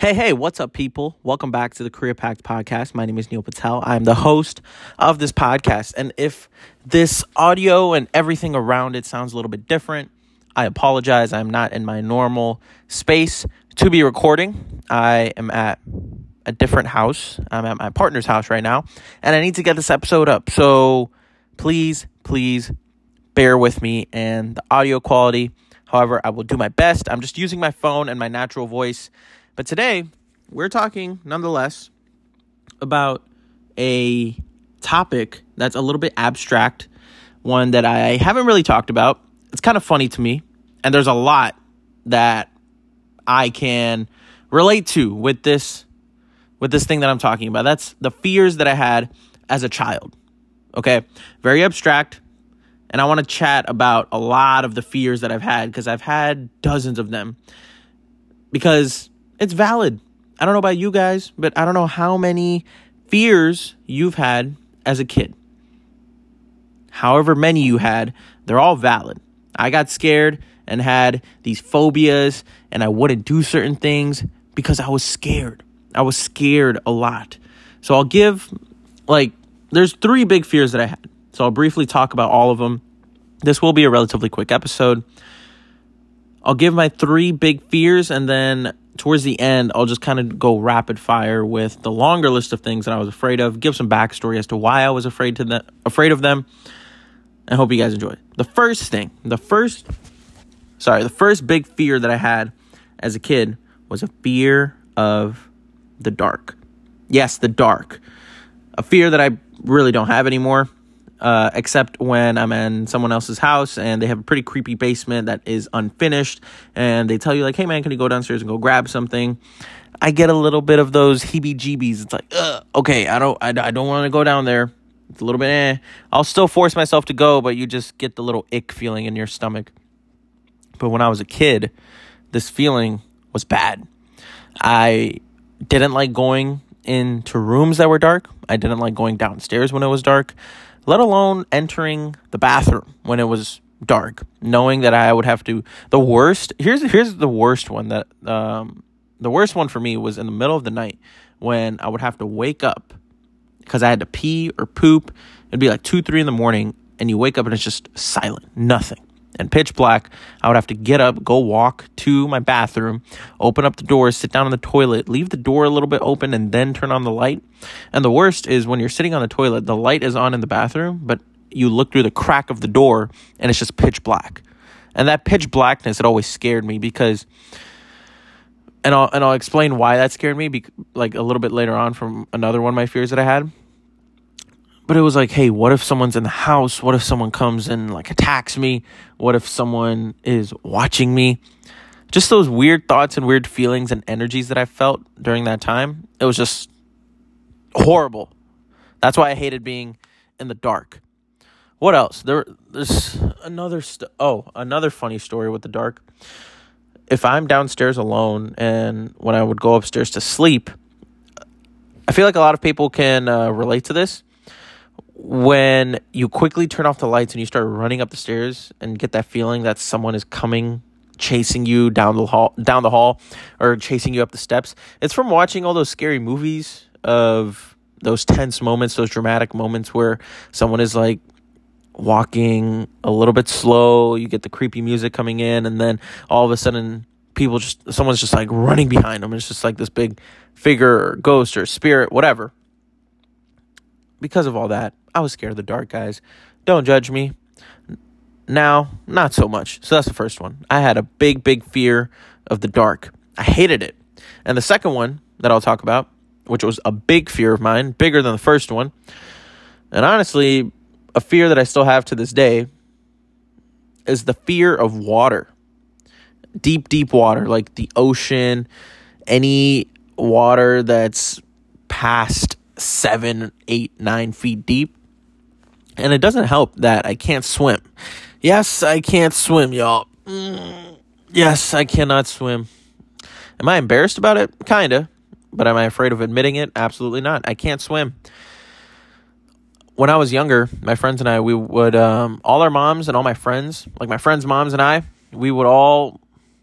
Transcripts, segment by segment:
Hey, hey, what's up, people? Welcome back to the Career Pact podcast. My name is Neil Patel. I'm the host of this podcast. And if this audio and everything around it sounds a little bit different, I apologize. I'm not in my normal space to be recording. I am at a different house. I'm at my partner's house right now, and I need to get this episode up. So please, please bear with me and the audio quality. However, I will do my best. I'm just using my phone and my natural voice. But today, we're talking nonetheless about a topic that's a little bit abstract, one that I haven't really talked about. It's kind of funny to me, and there's a lot that I can relate to with this with this thing that I'm talking about. That's the fears that I had as a child. Okay? Very abstract, and I want to chat about a lot of the fears that I've had because I've had dozens of them. Because it's valid. I don't know about you guys, but I don't know how many fears you've had as a kid. However many you had, they're all valid. I got scared and had these phobias and I wouldn't do certain things because I was scared. I was scared a lot. So I'll give like there's three big fears that I had. So I'll briefly talk about all of them. This will be a relatively quick episode. I'll give my three big fears and then towards the end, I'll just kind of go rapid fire with the longer list of things that I was afraid of, give some backstory as to why I was afraid to the, afraid of them. I hope you guys enjoy. The first thing, the first sorry, the first big fear that I had as a kid was a fear of the dark. Yes, the dark. A fear that I really don't have anymore uh, except when I'm in someone else's house and they have a pretty creepy basement that is unfinished, and they tell you like, "Hey man, can you go downstairs and go grab something?" I get a little bit of those heebie-jeebies. It's like, okay, I don't, I, I don't want to go down there. It's a little bit, eh. I'll still force myself to go, but you just get the little ick feeling in your stomach. But when I was a kid, this feeling was bad. I didn't like going into rooms that were dark. I didn't like going downstairs when it was dark let alone entering the bathroom when it was dark, knowing that I would have to. The worst here's here's the worst one that um the worst one for me was in the middle of the night when I would have to wake up because I had to pee or poop. It'd be like two three in the morning, and you wake up and it's just silent, nothing and pitch black, I would have to get up, go walk to my bathroom, open up the door, sit down on the toilet, leave the door a little bit open, and then turn on the light. And the worst is when you're sitting on the toilet, the light is on in the bathroom, but you look through the crack of the door and it's just pitch black. And that pitch blackness, it always scared me because and I'll and I'll explain why that scared me be, like a little bit later on from another one of my fears that I had but it was like, hey, what if someone's in the house? What if someone comes and like attacks me? What if someone is watching me? Just those weird thoughts and weird feelings and energies that I felt during that time. It was just horrible. That's why I hated being in the dark. What else? There, there's another. St- oh, another funny story with the dark. If I'm downstairs alone and when I would go upstairs to sleep, I feel like a lot of people can uh, relate to this when you quickly turn off the lights and you start running up the stairs and get that feeling that someone is coming chasing you down the hall down the hall or chasing you up the steps it's from watching all those scary movies of those tense moments those dramatic moments where someone is like walking a little bit slow you get the creepy music coming in and then all of a sudden people just someone's just like running behind them. It's just like this big figure or ghost or spirit whatever. Because of all that I was scared of the dark, guys. Don't judge me. Now, not so much. So that's the first one. I had a big, big fear of the dark. I hated it. And the second one that I'll talk about, which was a big fear of mine, bigger than the first one, and honestly, a fear that I still have to this day, is the fear of water. Deep, deep water, like the ocean, any water that's past seven, eight, nine feet deep. And it doesn't help that I can't swim. Yes, I can't swim, y'all. Mm, yes, I cannot swim. Am I embarrassed about it? Kinda. But am I afraid of admitting it? Absolutely not. I can't swim. When I was younger, my friends and I, we would, um, all our moms and all my friends, like my friends' moms and I, we would all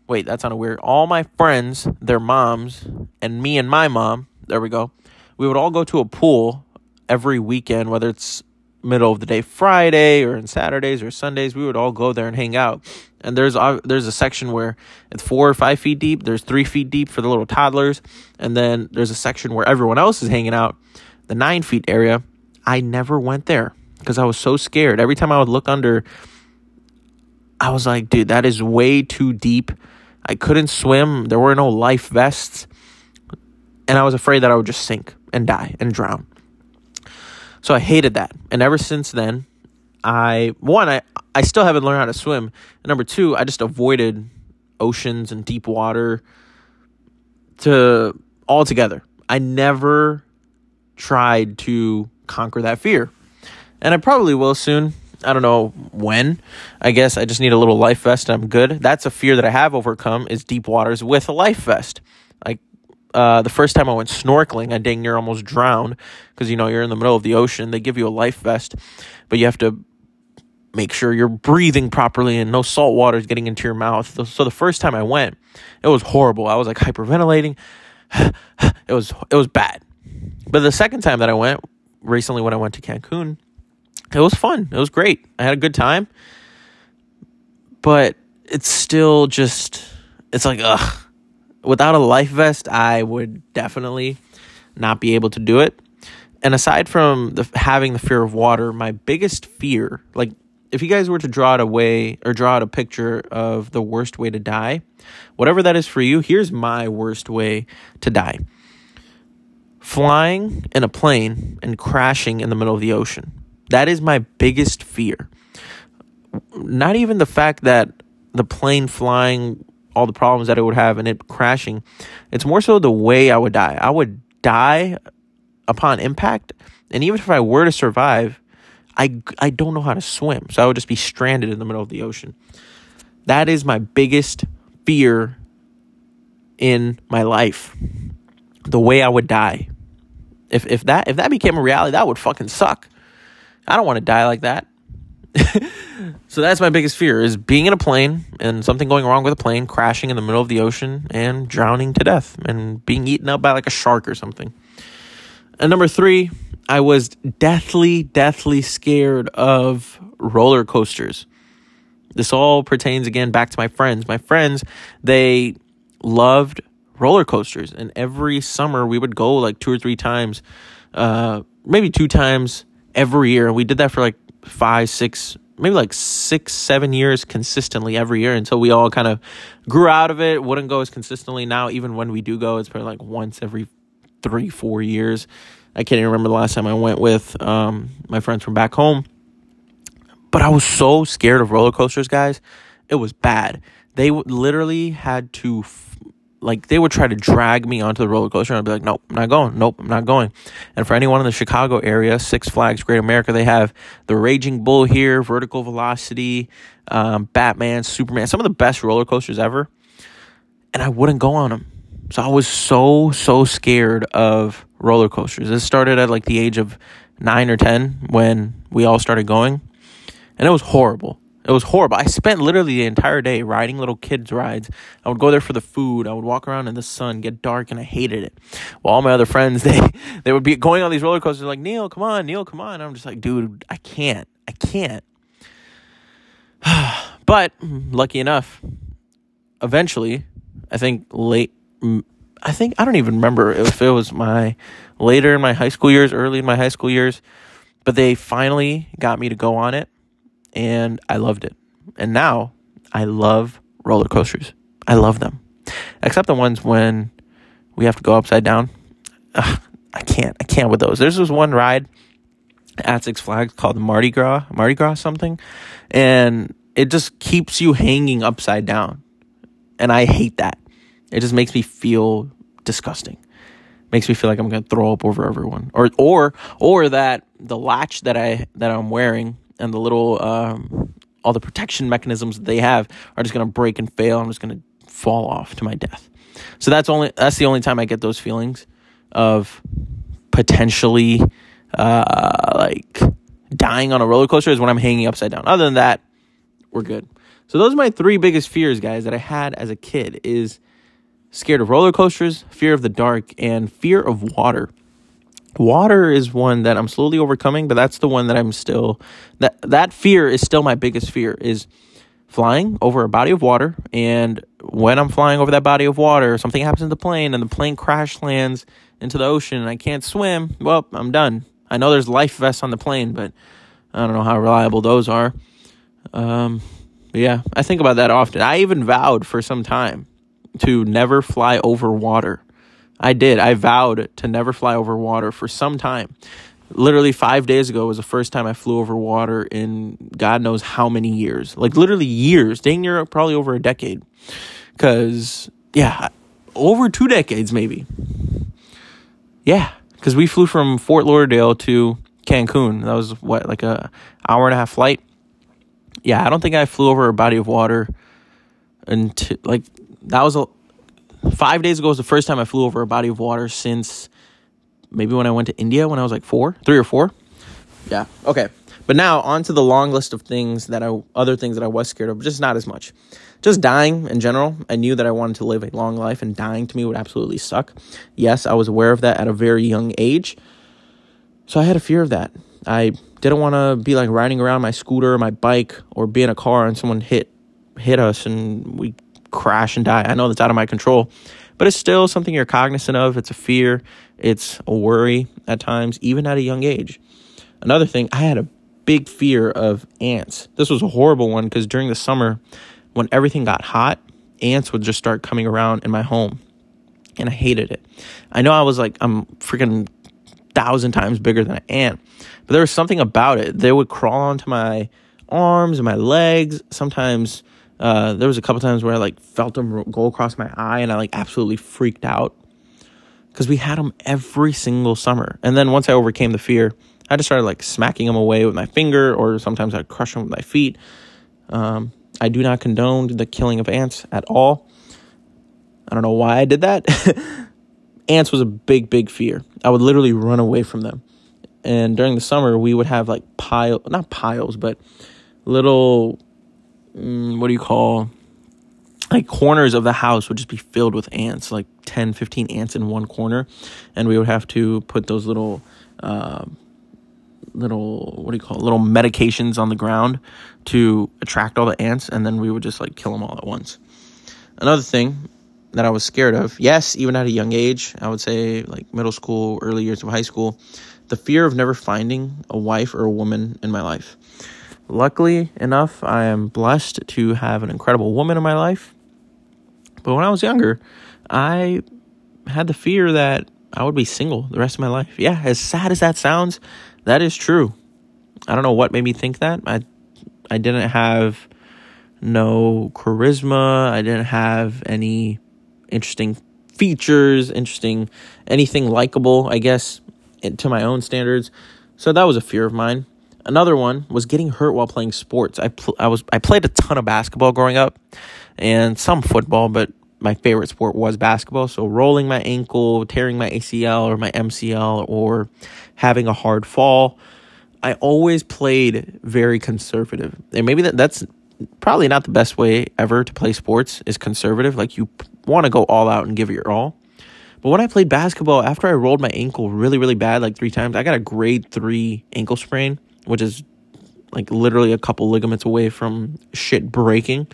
wait, that sounded weird. All my friends, their moms, and me and my mom, there we go. We would all go to a pool every weekend, whether it's middle of the day Friday or on Saturdays or Sundays, we would all go there and hang out. And there's there's a section where it's four or five feet deep. There's three feet deep for the little toddlers, and then there's a section where everyone else is hanging out, the nine feet area. I never went there because I was so scared. Every time I would look under, I was like, dude, that is way too deep. I couldn't swim. There were no life vests. And I was afraid that I would just sink and die and drown. So I hated that. And ever since then, I one, I, I still haven't learned how to swim. And number two, I just avoided oceans and deep water to altogether. I never tried to conquer that fear. And I probably will soon. I don't know when. I guess I just need a little life vest and I'm good. That's a fear that I have overcome is deep waters with a life vest. Like uh, the first time I went snorkeling, I dang near almost drowned because you know you're in the middle of the ocean. They give you a life vest, but you have to make sure you're breathing properly and no salt water is getting into your mouth. So the first time I went, it was horrible. I was like hyperventilating. it was it was bad. But the second time that I went, recently when I went to Cancun, it was fun. It was great. I had a good time. But it's still just it's like ugh without a life vest, I would definitely not be able to do it. And aside from the having the fear of water, my biggest fear, like if you guys were to draw it away or draw out a picture of the worst way to die, whatever that is for you, here's my worst way to die. Flying in a plane and crashing in the middle of the ocean. That is my biggest fear. Not even the fact that the plane flying all the problems that it would have and it crashing. It's more so the way I would die. I would die upon impact, and even if I were to survive, I I don't know how to swim, so I would just be stranded in the middle of the ocean. That is my biggest fear in my life. The way I would die. If if that if that became a reality, that would fucking suck. I don't want to die like that. so that's my biggest fear is being in a plane and something going wrong with a plane, crashing in the middle of the ocean and drowning to death and being eaten up by like a shark or something. And number three, I was deathly, deathly scared of roller coasters. This all pertains again back to my friends. My friends, they loved roller coasters, and every summer we would go like two or three times, uh, maybe two times every year. And we did that for like five, six, maybe like six, seven years consistently every year until we all kind of grew out of it, wouldn't go as consistently. Now, even when we do go, it's probably like once every three, four years. I can't even remember the last time I went with um, my friends from back home. But I was so scared of roller coasters, guys. It was bad. They literally had to like they would try to drag me onto the roller coaster and I'd be like, nope, I'm not going. Nope, I'm not going. And for anyone in the Chicago area, Six Flags Great America, they have the Raging Bull here, Vertical Velocity, um, Batman, Superman, some of the best roller coasters ever. And I wouldn't go on them. So I was so, so scared of roller coasters. This started at like the age of nine or 10 when we all started going. And it was horrible. It was horrible. I spent literally the entire day riding little kids' rides. I would go there for the food. I would walk around in the sun, get dark, and I hated it. While all my other friends, they they would be going on these roller coasters, like Neil, come on, Neil, come on. And I'm just like, dude, I can't, I can't. but lucky enough, eventually, I think late. I think I don't even remember if it was my later in my high school years, early in my high school years, but they finally got me to go on it and I loved it. And now I love roller coasters. I love them, except the ones when we have to go upside down. Ugh, I can't. I can't with those. There's this one ride at Six Flags called Mardi Gras, Mardi Gras something, and it just keeps you hanging upside down, and I hate that. It just makes me feel disgusting. Makes me feel like I'm gonna throw up over everyone, or or or that the latch that I that I'm wearing and the little um, all the protection mechanisms that they have are just going to break and fail. I'm just going to fall off to my death. So that's only that's the only time I get those feelings of potentially uh, like dying on a roller coaster is when I'm hanging upside down. Other than that, we're good. So those are my three biggest fears, guys, that I had as a kid is scared of roller coasters, fear of the dark, and fear of water. Water is one that I'm slowly overcoming, but that's the one that I'm still that that fear is still my biggest fear is flying over a body of water and when I'm flying over that body of water, something happens to the plane and the plane crash lands into the ocean and I can't swim, well, I'm done. I know there's life vests on the plane, but I don't know how reliable those are. Um, yeah, I think about that often. I even vowed for some time to never fly over water. I did. I vowed to never fly over water for some time. Literally five days ago was the first time I flew over water in God knows how many years. Like literally years, dang near probably over a decade. Cause yeah, over two decades maybe. Yeah, because we flew from Fort Lauderdale to Cancun. That was what like a hour and a half flight. Yeah, I don't think I flew over a body of water until like that was a five days ago was the first time I flew over a body of water since maybe when I went to India when I was like four, three or four. Yeah. Okay. But now on to the long list of things that I other things that I was scared of, just not as much. Just dying in general. I knew that I wanted to live a long life and dying to me would absolutely suck. Yes, I was aware of that at a very young age. So I had a fear of that. I didn't want to be like riding around my scooter or my bike or be in a car and someone hit hit us and we crash and die. I know that's out of my control, but it's still something you're cognizant of. It's a fear, it's a worry at times, even at a young age. Another thing, I had a big fear of ants. This was a horrible one because during the summer, when everything got hot, ants would just start coming around in my home. And I hated it. I know I was like, I'm freaking thousand times bigger than an ant, but there was something about it. They would crawl onto my arms and my legs. Sometimes uh, there was a couple times where I like felt them go across my eye, and I like absolutely freaked out because we had them every single summer. And then once I overcame the fear, I just started like smacking them away with my finger, or sometimes I'd crush them with my feet. Um, I do not condone the killing of ants at all. I don't know why I did that. ants was a big, big fear. I would literally run away from them. And during the summer, we would have like pile, not piles, but little what do you call like corners of the house would just be filled with ants like 10 15 ants in one corner. And we would have to put those little uh, little what do you call it little medications on the ground to attract all the ants and then we would just like kill them all at once. Another thing that i was scared of yes even at a young age i would say like middle school early years of high school the fear of never finding a wife or a woman in my life Luckily enough, I am blessed to have an incredible woman in my life. But when I was younger, I had the fear that I would be single the rest of my life. Yeah, as sad as that sounds, that is true. I don't know what made me think that. I I didn't have no charisma. I didn't have any interesting features, interesting anything likable, I guess, to my own standards. So that was a fear of mine. Another one was getting hurt while playing sports. I pl- I was I played a ton of basketball growing up and some football, but my favorite sport was basketball. So rolling my ankle, tearing my ACL or my MCL or having a hard fall, I always played very conservative. And maybe that that's probably not the best way ever to play sports is conservative. Like you want to go all out and give it your all. But when I played basketball, after I rolled my ankle really, really bad, like three times, I got a grade three ankle sprain which is like literally a couple ligaments away from shit breaking.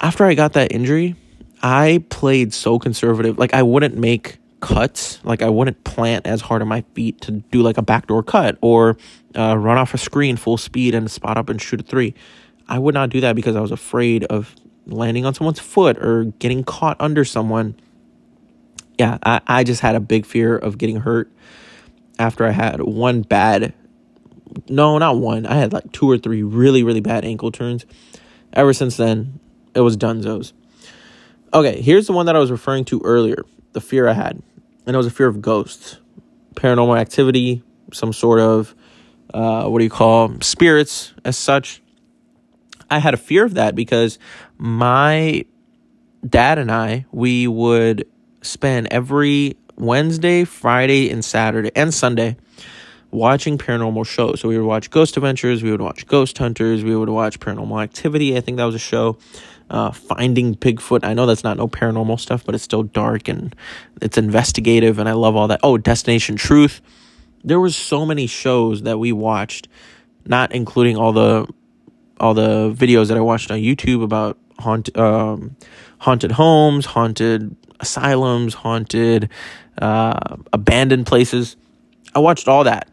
After I got that injury, I played so conservative. Like I wouldn't make cuts. Like I wouldn't plant as hard on my feet to do like a backdoor cut or uh, run off a screen full speed and spot up and shoot a three. I would not do that because I was afraid of landing on someone's foot or getting caught under someone. Yeah, I, I just had a big fear of getting hurt after I had one bad no, not one. I had like two or three really, really bad ankle turns. Ever since then, it was Dunzos. Okay, here's the one that I was referring to earlier the fear I had. And it was a fear of ghosts, paranormal activity, some sort of, uh, what do you call, spirits as such. I had a fear of that because my dad and I, we would spend every Wednesday, Friday, and Saturday and Sunday watching paranormal shows. So we would watch Ghost Adventures, we would watch Ghost Hunters, we would watch Paranormal Activity. I think that was a show. Uh, Finding Bigfoot. I know that's not no paranormal stuff, but it's still dark and it's investigative, and I love all that. Oh, Destination Truth. There was so many shows that we watched, not including all the all the videos that I watched on YouTube about haunt, um, haunted homes, haunted asylums, haunted uh, abandoned places. I watched all that.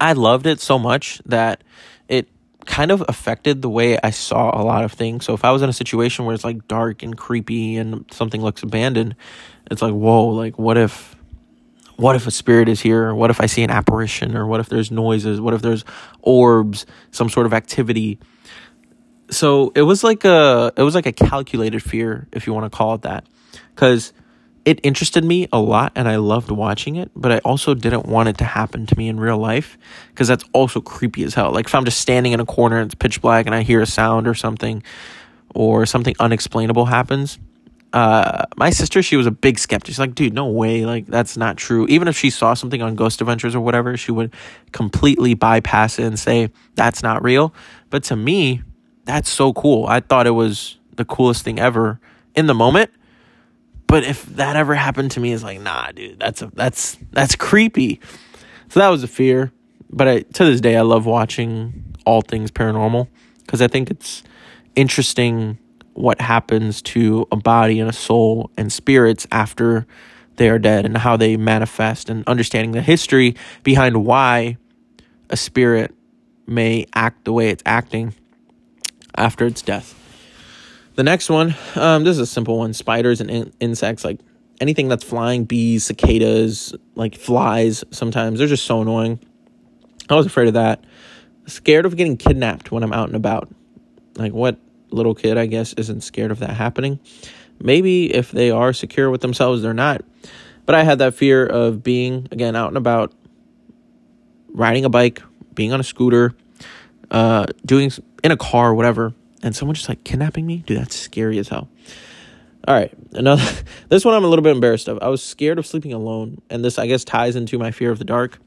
I loved it so much that it kind of affected the way I saw a lot of things. So if I was in a situation where it's like dark and creepy and something looks abandoned, it's like, whoa, like what if what if a spirit is here? What if I see an apparition? Or what if there's noises? What if there's orbs, some sort of activity? So it was like a it was like a calculated fear, if you want to call it that. Cause it interested me a lot and I loved watching it, but I also didn't want it to happen to me in real life because that's also creepy as hell. Like if I'm just standing in a corner and it's pitch black and I hear a sound or something or something unexplainable happens. Uh, my sister, she was a big skeptic. She's like, dude, no way. Like, that's not true. Even if she saw something on Ghost Adventures or whatever, she would completely bypass it and say, that's not real. But to me, that's so cool. I thought it was the coolest thing ever in the moment but if that ever happened to me, it's like, nah, dude, that's a, that's that's creepy. So that was a fear. But I, to this day, I love watching all things paranormal because I think it's interesting what happens to a body and a soul and spirits after they are dead and how they manifest and understanding the history behind why a spirit may act the way it's acting after its death. The next one, um, this is a simple one spiders and in- insects, like anything that's flying, bees, cicadas, like flies sometimes. They're just so annoying. I was afraid of that. Scared of getting kidnapped when I'm out and about. Like, what little kid, I guess, isn't scared of that happening? Maybe if they are secure with themselves, they're not. But I had that fear of being, again, out and about, riding a bike, being on a scooter, uh, doing in a car, whatever, and someone just like kidnapping me, dude, that's scary as hell. All right, another. This one I'm a little bit embarrassed of. I was scared of sleeping alone, and this I guess ties into my fear of the dark.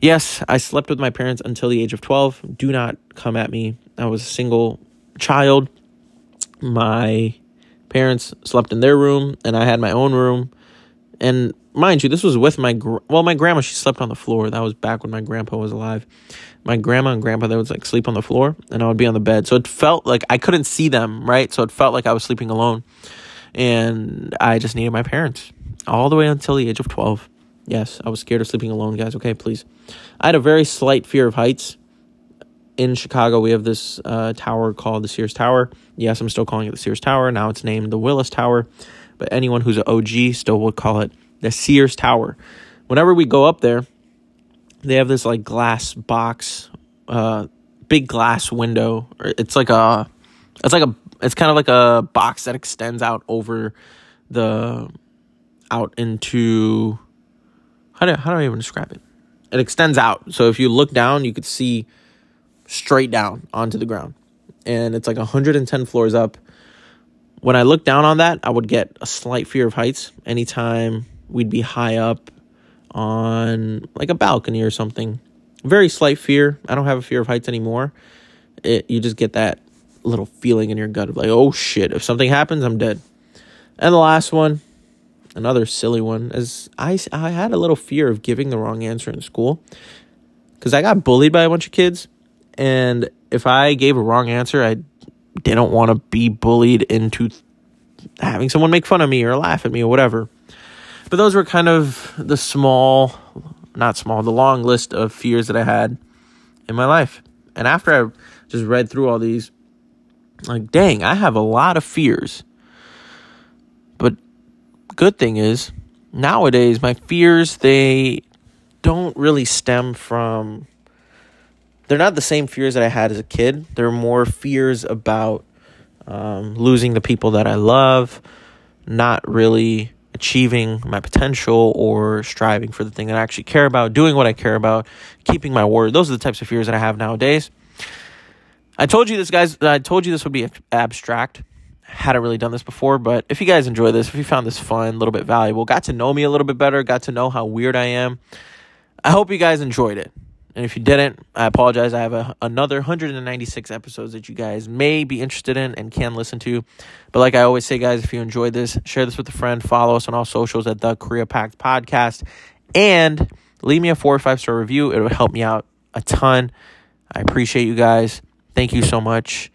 Yes, I slept with my parents until the age of 12. Do not come at me. I was a single child. My parents slept in their room, and I had my own room. And mind you, this was with my gr- well, my grandma. She slept on the floor. That was back when my grandpa was alive my grandma and grandpa they would like sleep on the floor and I would be on the bed. So it felt like I couldn't see them, right? So it felt like I was sleeping alone. And I just needed my parents all the way until the age of 12. Yes, I was scared of sleeping alone, guys. Okay, please. I had a very slight fear of heights. In Chicago, we have this uh, tower called the Sears Tower. Yes, I'm still calling it the Sears Tower. Now it's named the Willis Tower. But anyone who's an OG still would call it the Sears Tower. Whenever we go up there, they have this like glass box, uh, big glass window. It's like a, it's like a, it's kind of like a box that extends out over the, out into, how do how do I even describe it? It extends out, so if you look down, you could see straight down onto the ground, and it's like 110 floors up. When I look down on that, I would get a slight fear of heights. Anytime we'd be high up on like a balcony or something. Very slight fear. I don't have a fear of heights anymore. It you just get that little feeling in your gut of like, oh shit, if something happens, I'm dead. And the last one, another silly one, is I I had a little fear of giving the wrong answer in school because I got bullied by a bunch of kids, and if I gave a wrong answer, I didn't want to be bullied into having someone make fun of me or laugh at me or whatever. But those were kind of the small, not small, the long list of fears that I had in my life. And after I just read through all these, like, dang, I have a lot of fears. But good thing is, nowadays, my fears, they don't really stem from. They're not the same fears that I had as a kid. They're more fears about um, losing the people that I love, not really achieving my potential or striving for the thing that I actually care about, doing what I care about, keeping my word. Those are the types of fears that I have nowadays. I told you this, guys. I told you this would be abstract. Hadn't really done this before, but if you guys enjoy this, if you found this fun, a little bit valuable, got to know me a little bit better, got to know how weird I am, I hope you guys enjoyed it. And if you didn't, I apologize. I have a, another 196 episodes that you guys may be interested in and can listen to. But like I always say, guys, if you enjoyed this, share this with a friend. Follow us on all socials at the Korea Pact Podcast. And leave me a four or five star review. It would help me out a ton. I appreciate you guys. Thank you so much.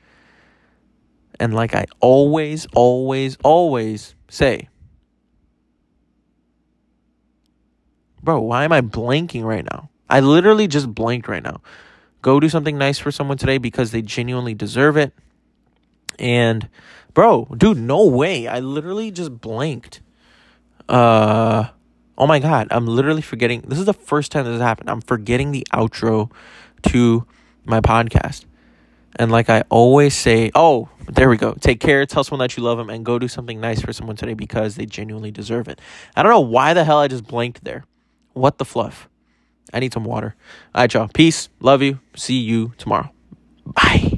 And like I always, always, always say, bro, why am I blanking right now? I literally just blanked right now. Go do something nice for someone today because they genuinely deserve it. And bro, dude, no way. I literally just blanked. Uh oh my god, I'm literally forgetting. This is the first time this has happened. I'm forgetting the outro to my podcast. And like I always say, oh, there we go. Take care, tell someone that you love them, and go do something nice for someone today because they genuinely deserve it. I don't know why the hell I just blanked there. What the fluff? I need some water. All right, y'all. Peace. Love you. See you tomorrow. Bye.